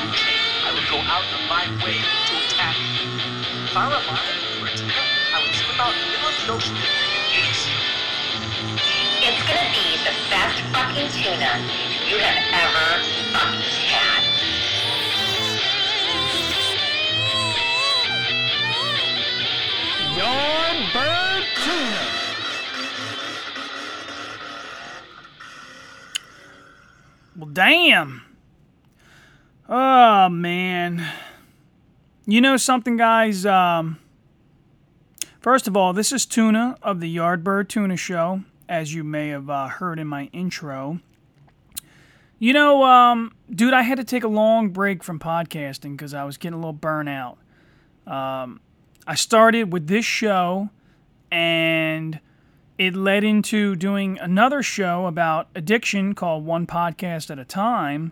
you came, I would go out of my way to attack you. If I were liable for attack, I would swim out in the middle of the ocean and eat you. It's gonna be the best fucking tuna you have ever fucking had. Yardbird tuna. Well, damn. Oh man. You know something, guys? Um, first of all, this is Tuna of the Yardbird Tuna Show, as you may have uh, heard in my intro. You know, um, dude, I had to take a long break from podcasting because I was getting a little burnout. Um, I started with this show, and it led into doing another show about addiction called One Podcast at a Time,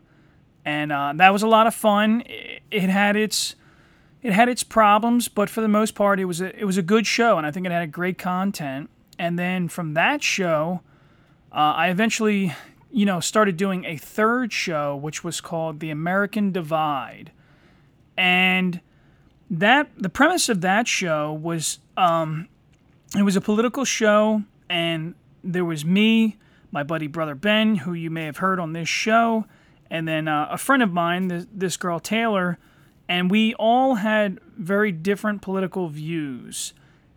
and uh, that was a lot of fun. It, it had its it had its problems, but for the most part, it was a, it was a good show, and I think it had a great content. And then from that show, uh, I eventually, you know, started doing a third show, which was called The American Divide, and that the premise of that show was um, it was a political show, and there was me, my buddy brother Ben, who you may have heard on this show, and then uh, a friend of mine, this, this girl Taylor, and we all had very different political views.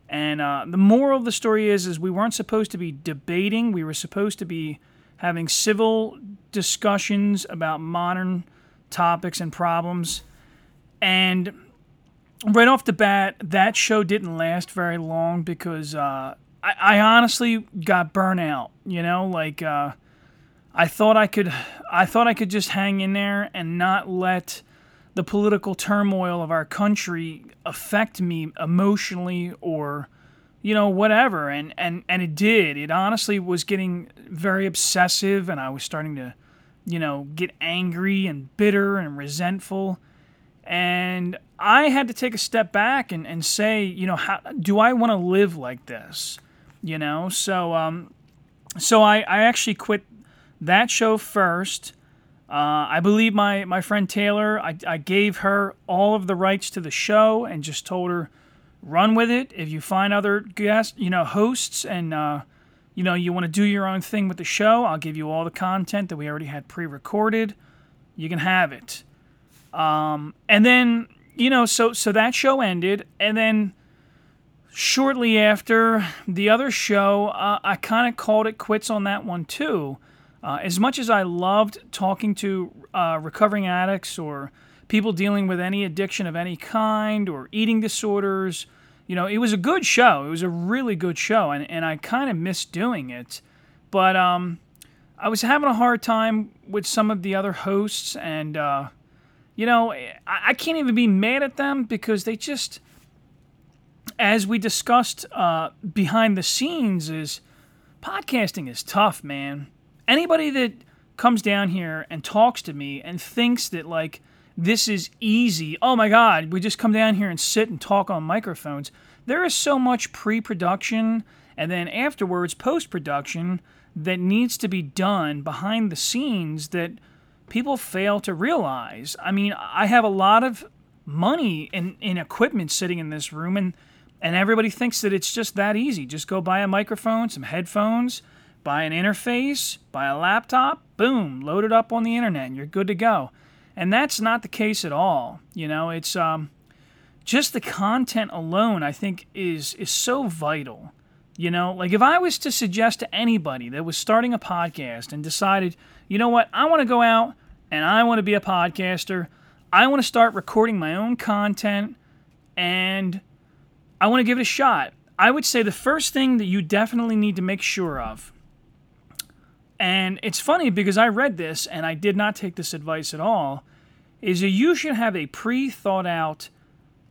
And uh, the moral of the story is, is we weren't supposed to be debating. We were supposed to be having civil discussions about modern topics and problems. And right off the bat, that show didn't last very long because uh, I, I, honestly got burnout. You know, like uh, I thought I could, I thought I could just hang in there and not let the political turmoil of our country affect me emotionally or you know whatever. And and and it did. It honestly was getting very obsessive and i was starting to you know get angry and bitter and resentful. And i had to take a step back and, and say you know how do i want to live like this? You know? So um so i i actually quit that show first uh, I believe my, my friend Taylor, I, I gave her all of the rights to the show and just told her, run with it. If you find other guests, you know, hosts, and uh, you know you want to do your own thing with the show, I'll give you all the content that we already had pre-recorded. You can have it. Um, and then you know, so so that show ended, and then shortly after the other show, uh, I kind of called it quits on that one too. Uh, as much as I loved talking to uh, recovering addicts or people dealing with any addiction of any kind or eating disorders, you know, it was a good show. It was a really good show, and, and I kind of missed doing it. But um, I was having a hard time with some of the other hosts, and, uh, you know, I, I, can't even be mad at them because they just, as we discussed uh, behind the scenes, is podcasting is tough, man anybody that comes down here and talks to me and thinks that like this is easy. Oh my God, we just come down here and sit and talk on microphones. There is so much pre production and then afterwards post production that needs to be done behind the scenes that people fail to realize. I mean, I have a lot of money in, in equipment sitting in this room and and everybody thinks that it's just that easy. Just go buy a microphone, some headphones, buy an interface, buy a laptop, boom, load it up on the internet, and you're good to go. And that's not the case at all. You know, it's um, just the content alone. I think is is so vital. You know, like if I was to suggest to anybody that was starting a podcast and decided, you know what, I want to go out and I want to be a podcaster. I want to start recording my own content and I want to give it a shot. I would say the first thing that you definitely need to make sure of and it's funny because I read this and I did not take this advice at all. Is that you should have a pre thought out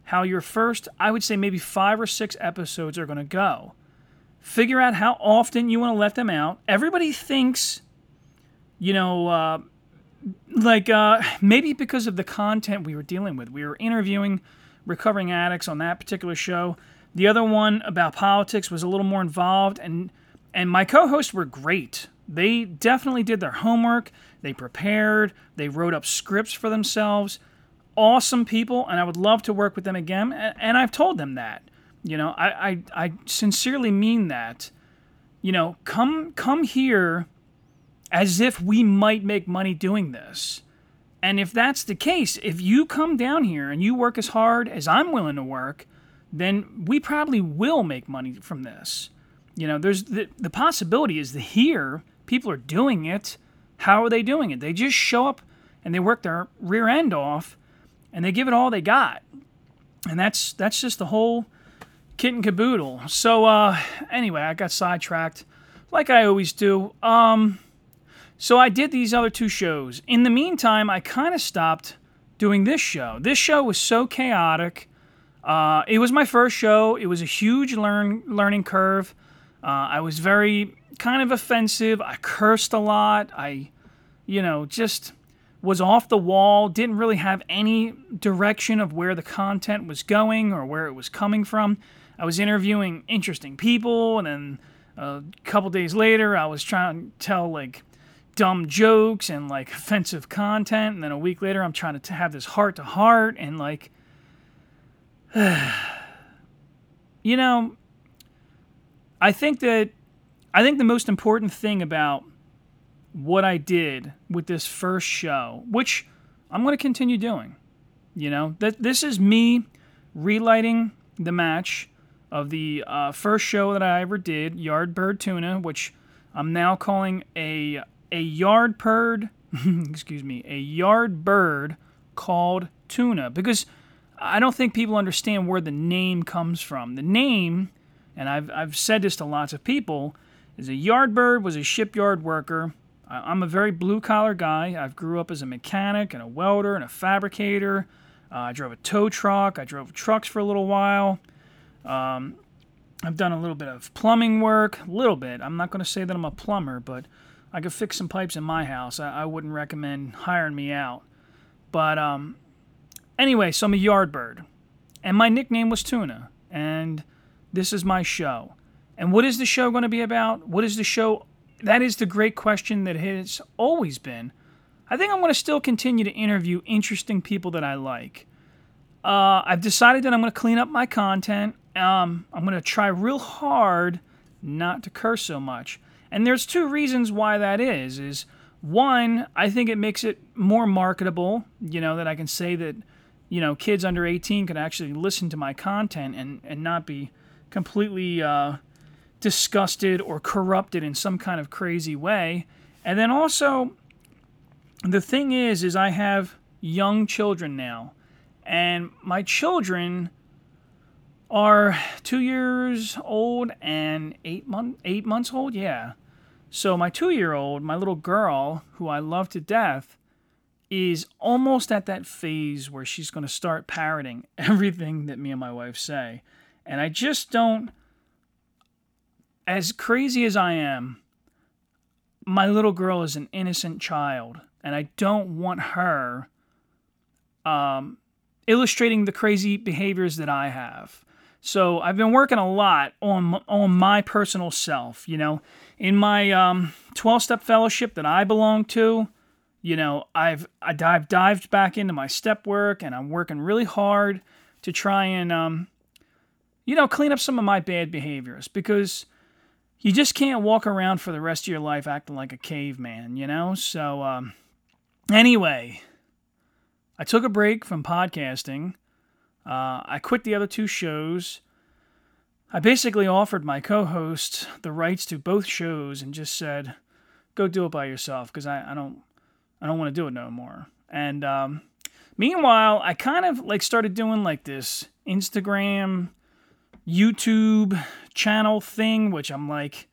how your first, I would say maybe five or six episodes are going to go. Figure out how often you want to let them out. Everybody thinks, you know, uh, like uh, maybe because of the content we were dealing with. We were interviewing recovering addicts on that particular show. The other one about politics was a little more involved, and and my co-hosts were great. They definitely did their homework. They prepared. They wrote up scripts for themselves. awesome people, and I would love to work with them again. And, I've told them that. You know, I, I, I sincerely mean that. You know, come come here as if we might make money doing this. And if that's the case, if you come down here and you work as hard as I'm willing to work, then we probably will make money from this. You know, there's the, the possibility is that here people are doing it. How are they doing it? They just show up and they work their rear end off and they give it all they got. And that's that's just the whole kit and caboodle. So uh anyway, I got sidetracked like I always do. Um so I did these other two shows. In the meantime, I kind of stopped doing this show. This show was so chaotic. Uh, it was my first show. It was a huge learn learning curve. Uh, I was very kind of offensive. I cursed a lot. I, you know, just was off the wall. Didn't really have any direction of where the content was going or where it was coming from. I was interviewing interesting people, and then a couple days later, I was trying to tell like dumb jokes and like offensive content and then a week later i'm trying to have this heart to heart and like you know i think that i think the most important thing about what i did with this first show which i'm going to continue doing you know that this is me relighting the match of the uh, first show that i ever did yardbird tuna which i'm now calling a a yard bird, excuse me, a yard bird called tuna because I don't think people understand where the name comes from. The name, and I've, I've said this to lots of people, is a yard bird was a shipyard worker. I'm a very blue collar guy. I grew up as a mechanic and a welder and a fabricator. Uh, I drove a tow truck. I drove trucks for a little while. Um, I've done a little bit of plumbing work, a little bit. I'm not going to say that I'm a plumber, but I could fix some pipes in my house. I, I wouldn't recommend hiring me out. But um, anyway, so I'm a yard bird. And my nickname was Tuna. And this is my show. And what is the show going to be about? What is the show? That is the great question that has always been. I think I'm going to still continue to interview interesting people that I like. Uh, I've decided that I'm going to clean up my content. Um, I'm going to try real hard not to curse so much. And there's two reasons why that is. Is one, I think it makes it more marketable, you know, that I can say that, you know, kids under 18 can actually listen to my content and, and not be completely uh, disgusted or corrupted in some kind of crazy way. And then also, the thing is, is I have young children now, and my children are two years old and eight month eight months old. Yeah, so my two year old, my little girl, who I love to death, is almost at that phase where she's going to start parroting everything that me and my wife say. And I just don't, as crazy as I am, my little girl is an innocent child. And I don't want her um, illustrating the crazy behaviors that I have. So I've been working a lot on on my personal self. You know, in my um, 12 step fellowship that I belong to, you know, I've I dive dived back into my step work and I'm working really hard to try and um, you know clean up some of my bad behaviors because you just can't walk around for the rest of your life acting like a caveman, you know. So um, anyway, I took a break from podcasting. Uh, I quit the other two shows. I basically offered my co host the rights to both shows and just said, go do it by yourself because I, I don't I don't want to do it no more. And um, meanwhile, I kind of like started doing like this Instagram, YouTube channel thing, which I'm like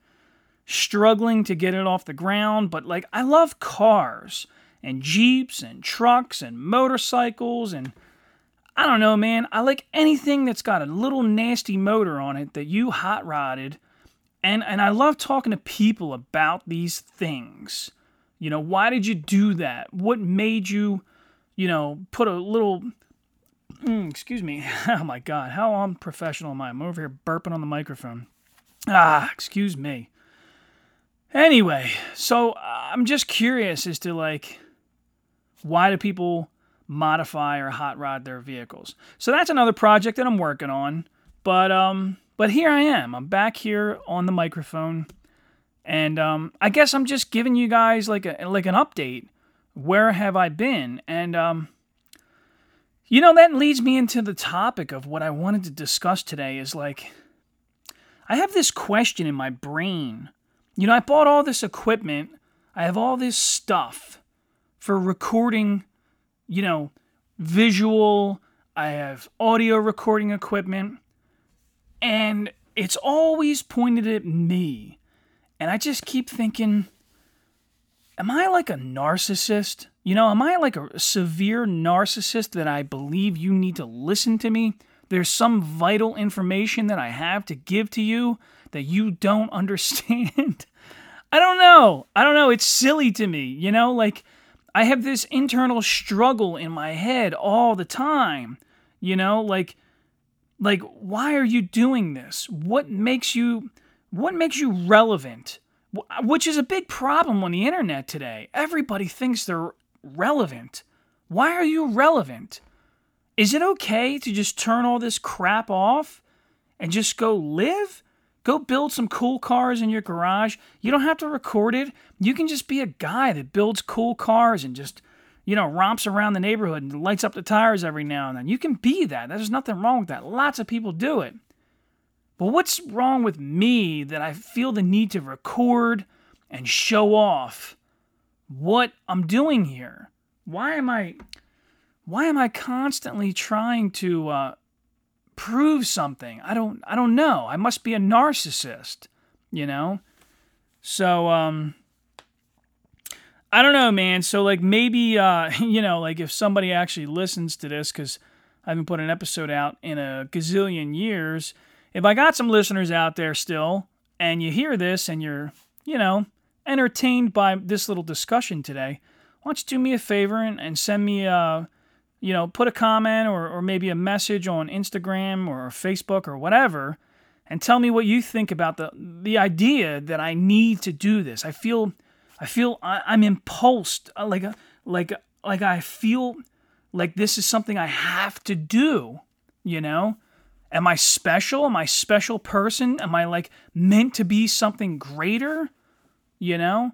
struggling to get it off the ground. But like, I love cars and Jeeps and trucks and motorcycles and I don't know, man. I like anything that's got a little nasty motor on it that you hot rodded. And and I love talking to people about these things. You know, why did you do that? What made you, you know, put a little mm, excuse me. Oh my god, how unprofessional am I? I'm over here burping on the microphone. Ah, excuse me. Anyway, so I'm just curious as to like why do people modify or hot rod their vehicles. So that's another project that I'm working on. But um, but here I am. I'm back here on the microphone, and um, I guess I'm just giving you guys like a like an update. Where have I been? And um, you know that leads me into the topic of what I wanted to discuss today. Is like I have this question in my brain. You know, I bought all this equipment. I have all this stuff for recording you know, visual, I have audio recording equipment, and it's always pointed at me. And I just keep thinking, am I like a narcissist? You know, am I like a severe narcissist that I believe you need to listen to me? There's some vital information that I have to give to you that you don't understand. I don't know. I don't know. It's silly to me, you know? Like, I have this internal struggle in my head all the time. You know, like like why are you doing this? What makes you what makes you relevant? Which is a big problem on the internet today. Everybody thinks they're relevant. Why are you relevant? Is it okay to just turn all this crap off and just go live? Go build some cool cars in your garage. You don't have to record it. You can just be a guy that builds cool cars and just, you know, romps around the neighborhood and lights up the tires every now and then. You can be that. There's nothing wrong with that. Lots of people do it. But what's wrong with me that I feel the need to record and show off what I'm doing here? Why am I why am I constantly trying to uh, prove something. I don't I don't know. I must be a narcissist, you know? So um I don't know, man. So like maybe uh you know, like if somebody actually listens to this cuz I haven't put an episode out in a gazillion years, if I got some listeners out there still and you hear this and you're, you know, entertained by this little discussion today, why don't you do me a favor and, and send me a, you know, put a comment or, or maybe a message on Instagram or Facebook or whatever and tell me what you think about the the idea that I need to do this. I feel I feel I, I'm impulsed uh, like like like I feel like this is something I have to do, you know? Am I special? Am I special person? Am I like meant to be something greater? You know?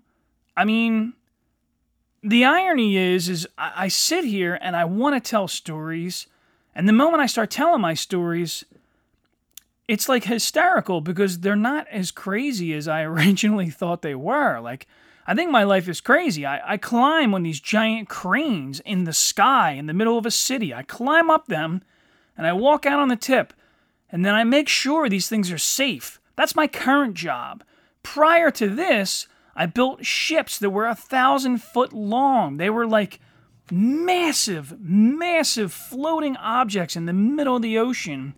I mean, the irony is is I, I sit here and I want to tell stories, and the moment I start telling my stories, it's like hysterical because they're not as crazy as I originally thought they were. Like I think my life is crazy. I, I climb on these giant cranes in the sky in the middle of a city. I climb up them and I walk out on the tip and then I make sure these things are safe. That's my current job. Prior to this, I built ships that were a thousand foot long. They were like massive, massive floating objects in the middle of the ocean.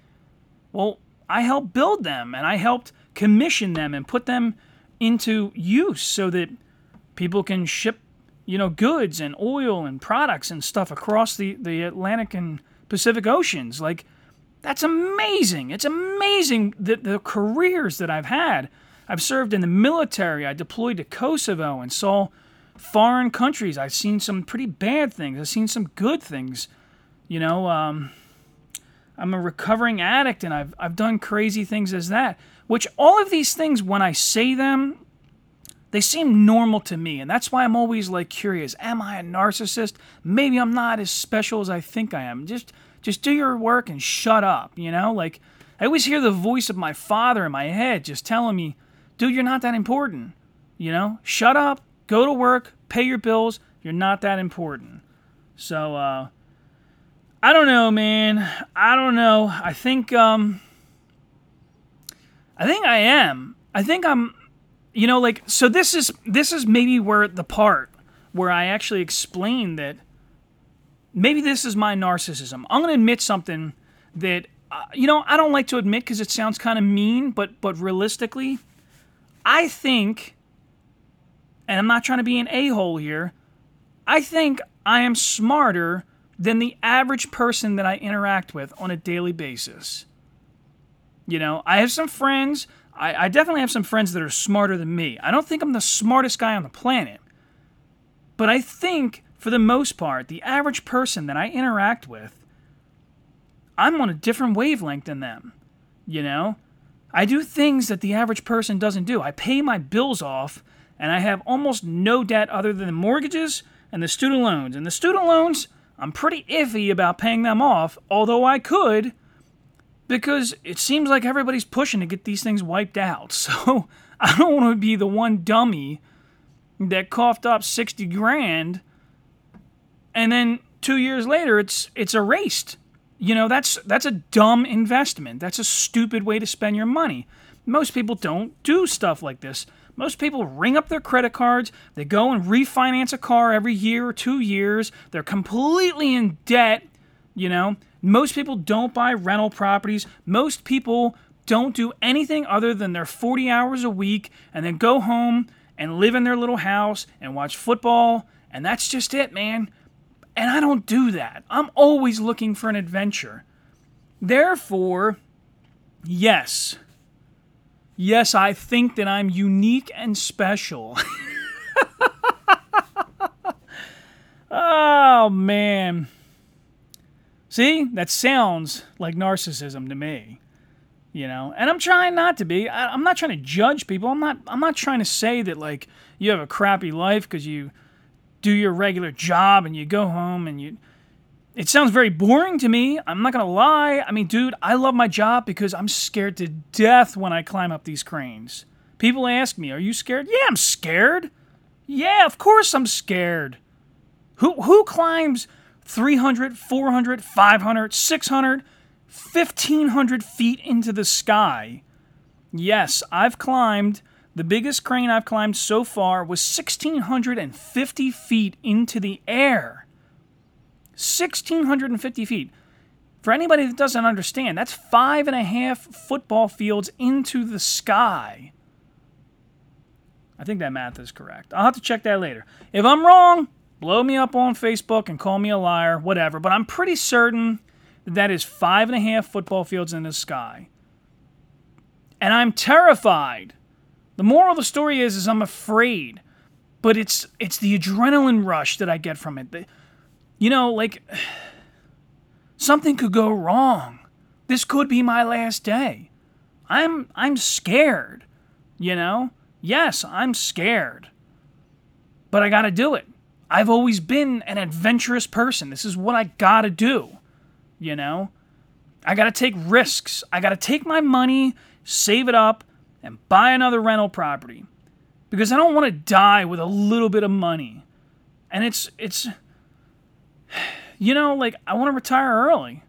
Well, I helped build them and I helped commission them and put them into use so that people can ship, you know, goods and oil and products and stuff across the, the Atlantic and Pacific Oceans. Like, that's amazing. It's amazing that the careers that I've had. I've served in the military. I deployed to Kosovo and saw foreign countries. I've seen some pretty bad things. I've seen some good things. You know, um, I'm a recovering addict and I've, I've done crazy things as that. Which all of these things, when I say them, they seem normal to me. And that's why I'm always like curious. Am I a narcissist? Maybe I'm not as special as I think I am. Just just do your work and shut up, you know? Like I always hear the voice of my father in my head just telling me, dude, you're not that important. You know, shut up, go to work, pay your bills. You're not that important. So, uh, I don't know, man. I don't know. I think, um, I think I am. I think I'm, you know, like, so this is, this is maybe where the part where I actually explain that maybe this is my narcissism. I'm going to admit something that, uh, you know, I don't like to admit because it sounds kind of mean, but, but realistically, I think, and I'm not trying to be an a hole here, I think I am smarter than the average person that I interact with on a daily basis. You know, I have some friends, I, I, definitely have some friends that are smarter than me. I don't think I'm the smartest guy on the planet. But I think for the most part, the average person that I interact with, I'm on a different wavelength than them. You know? I do things that the average person doesn't do. I pay my bills off and I have almost no debt other than the mortgages and the student loans. And the student loans, I'm pretty iffy about paying them off, although I could because it seems like everybody's pushing to get these things wiped out. So I don't want to be the one dummy that coughed up 60 grand and then 2 years later it's it's erased. You know, that's that's a dumb investment. That's a stupid way to spend your money. Most people don't do stuff like this. Most people ring up their credit cards, they go and refinance a car every year or 2 years. They're completely in debt, you know. Most people don't buy rental properties. Most people don't do anything other than their 40 hours a week and then go home and live in their little house and watch football. And that's just it, man. And I don't do that. I'm always looking for an adventure. Therefore, yes. Yes, I think that I'm unique and special. oh, man. See, that sounds like narcissism to me. You know, and I'm trying not to be. I, I'm not trying to judge people. I'm not. I'm not trying to say that like you have a crappy life because you do your regular job and you go home and you. It sounds very boring to me. I'm not gonna lie. I mean, dude, I love my job because I'm scared to death when I climb up these cranes. People ask me, "Are you scared?" Yeah, I'm scared. Yeah, of course I'm scared. Who who climbs 300, 400, 500, 600, 1500 feet into the sky. Yes, I've climbed. The biggest crane I've climbed so far was 1650 feet into the air. 1650 feet. For anybody that doesn't understand, that's five and a half football fields into the sky. I think that math is correct. I'll have to check that later. If I'm wrong, blow me up on Facebook and call me a liar, whatever. But I'm pretty certain that, is five and a half football fields in the sky. And I'm terrified. The moral of the story is, is I'm afraid. But it's it's the adrenaline rush that I get from it. The, you know, like something could go wrong. This could be my last day. I'm I'm scared. You know? Yes, I'm scared. But I got to do it. I've always been an adventurous person. This is what I gotta do. You know? I gotta take risks. I gotta take my money, save it up, and buy another rental property. Because I don't want to die with a little bit of money. And it's, it's, you know, like I want to retire early.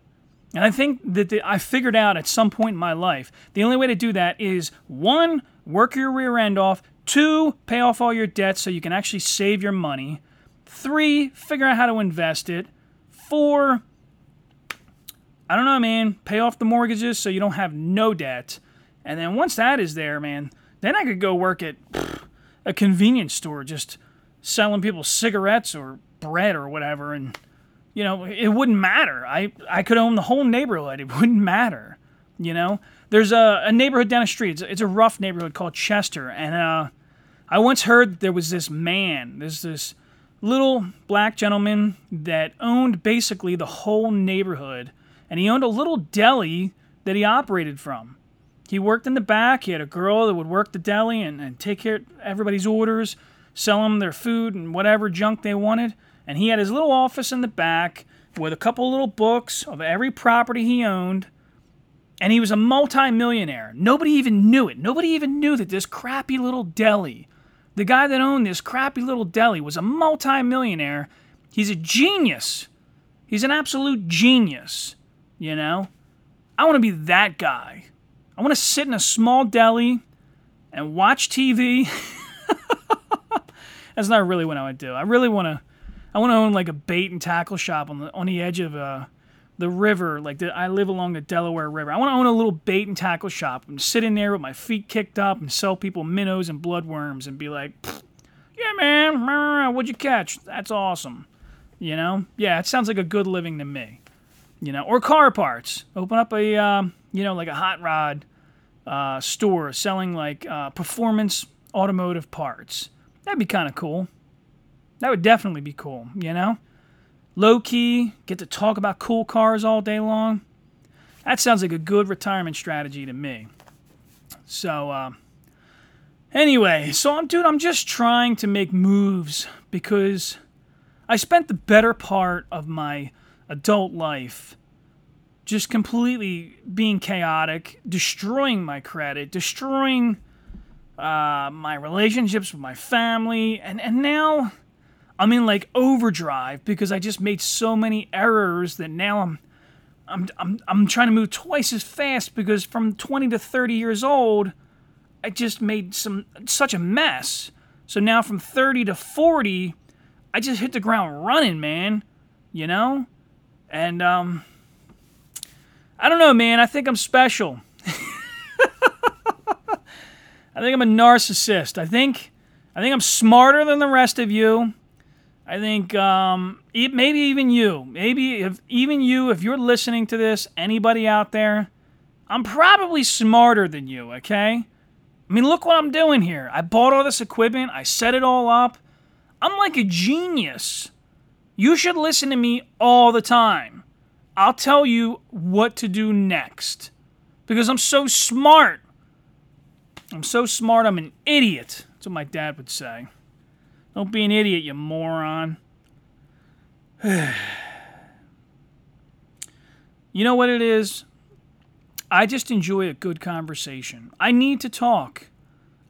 And I think that the, I figured out at some point in my life the only way to do that is one, work your rear end off, two, pay off all your debts so you can actually save your money, Three, figure out how to invest it. Four, I don't know, man, pay off the mortgages so you don't have no debt. And then once that is there, man, then I could go work at a convenience store just selling people cigarettes or bread or whatever and you know, it wouldn't matter. I I could own the whole neighborhood. It wouldn't matter. You know, there's a, a neighborhood down the street. It's, it's a rough neighborhood called Chester, and uh, I once heard there was this man. There's this little black gentleman that owned basically the whole neighborhood, and he owned a little deli that he operated from. He worked in the back. He had a girl that would work the deli and, and take care everybody's orders, sell them their food and whatever junk they wanted. And he had his little office in the back with a couple little books of every property he owned. And he was a multimillionaire. Nobody even knew it. Nobody even knew that this crappy little deli the guy that owned this crappy little deli was a multimillionaire. He's a genius. He's an absolute genius, you know? I want to be that guy. I want to sit in a small deli and watch TV. That's not really what I would do. I really want to I want to own like a bait and tackle shop on the on the edge of a the river, like the, I live along the Delaware River. I want to own a little bait and tackle shop and sit in there with my feet kicked up and sell people minnows and bloodworms and be like, yeah, man, what'd you catch? That's awesome. You know? Yeah, it sounds like a good living to me. You know, or car parts. Open up a, um, you know, like a hot rod uh, store selling like uh, performance automotive parts. That'd be kind of cool. That would definitely be cool, you know? Low key, get to talk about cool cars all day long. That sounds like a good retirement strategy to me. So, uh, anyway, so I'm, dude, I'm just trying to make moves because I spent the better part of my adult life just completely being chaotic, destroying my credit, destroying uh, my relationships with my family, and, and now I'm in like overdrive because I just made so many errors that now I'm I'm I'm I'm trying to move twice as fast because from 20 to 30 years old, I just made some such a mess. So now from 30 to 40, I just hit the ground running, man. You know? And um I don't know, man. I think I'm special. I think I'm a narcissist. I think I think I'm smarter than the rest of you. I think um, maybe even you, maybe if even you, if you're listening to this, anybody out there, I'm probably smarter than you. Okay. I mean, look what I'm doing here. I bought all this equipment. I set it all up. I'm like a genius. You should listen to me all the time. I'll tell you what to do next because I'm so smart. I'm so smart, I'm an idiot. That's what my dad would say. Don't be an idiot, you moron. you know what it is? I just enjoy a good conversation. I need to talk.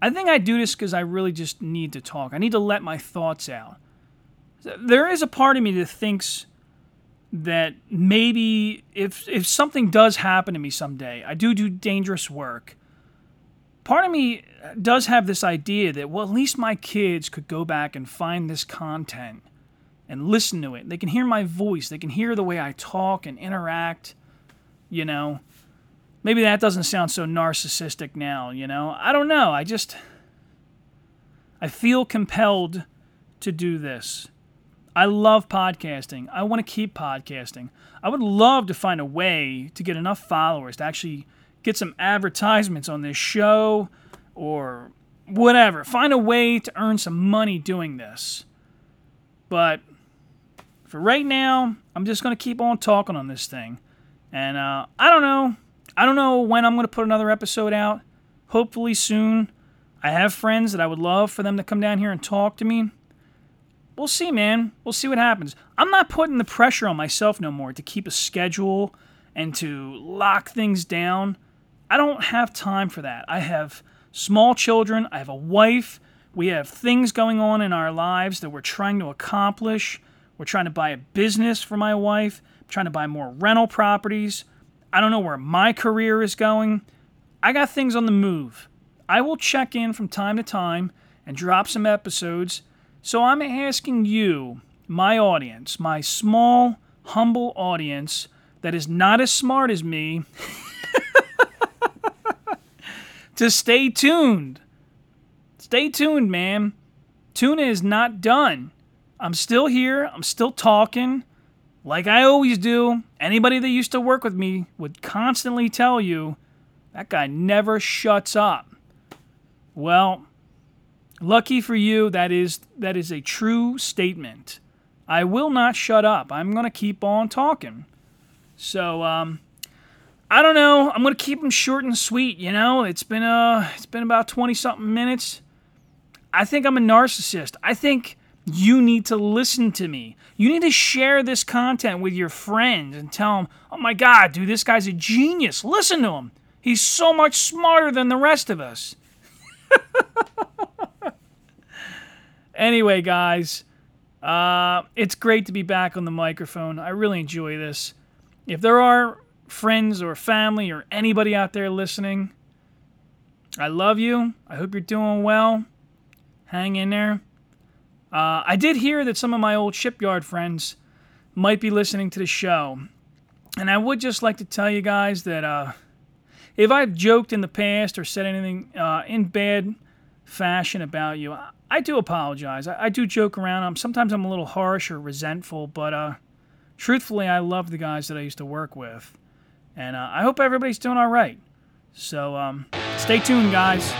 I think I do this because I really just need to talk. I need to let my thoughts out. There is a part of me that thinks that maybe if if something does happen to me someday, I do do dangerous work. Part of me does have this idea that well, at least my kids could go back and find this content and listen to it. They can hear my voice. They can hear the way I talk and interact. You know, maybe that doesn't sound so narcissistic now. You know, I don't know. I just I feel compelled to do this I love podcasting. I want to keep podcasting. I would love to find a way to get enough followers to actually get some advertisements on this show or whatever. Find a way to earn some money doing this. But for right now, I'm just going to keep on talking on this thing. And uh, I don't know. I don't know when I'm going to put another episode out. Hopefully soon. I have friends that I would love for them to come down here and talk to me we'll see, man. We'll see what happens. I'm not putting the pressure on myself no more to keep a schedule and to lock things down. I don't have time for that. I have small children, I have a wife, we have things going on in our lives that we're trying to accomplish. We're trying to buy a business for my wife, I'm trying to buy more rental properties. I don't know where my career is going. I got things on the move. I will check in from time to time and drop some episodes so I'm asking you, my audience, my small, humble audience that is not as smart as me, to stay tuned. Stay tuned, man. Tuna is not done. I'm still here. I'm still talking like I always do. Anybody that used to work with me would constantly tell you that guy never shuts up. Well, Lucky for you, that is that is a true statement. I will not shut up. I'm to keep on talking. So, um, I don't know. I'm to keep them short and sweet, you know? It's been uh it's been about 20 something minutes. I think I'm a narcissist. I think you need to listen to me. You need to share this content with your friends and tell them, "Oh my god, dude, this guy's a genius. Listen to him. He's so much smarter than the rest of us." Anyway, guys, uh, it's great to be back on the microphone. I really enjoy this. If there are friends or family or anybody out there listening, I love you. I hope you're doing well. Hang in there. Uh, I did hear that some of my old shipyard friends might be listening to the show. And I would just like to tell you guys that uh, if I've joked in the past or said anything uh, in bad fashion about you, I do apologize. I, I do joke around. I'm, sometimes I'm a little harsh or resentful, but uh, truthfully, I love the guys that I used to work with. And uh, I hope everybody's doing all right. So um, stay tuned, guys.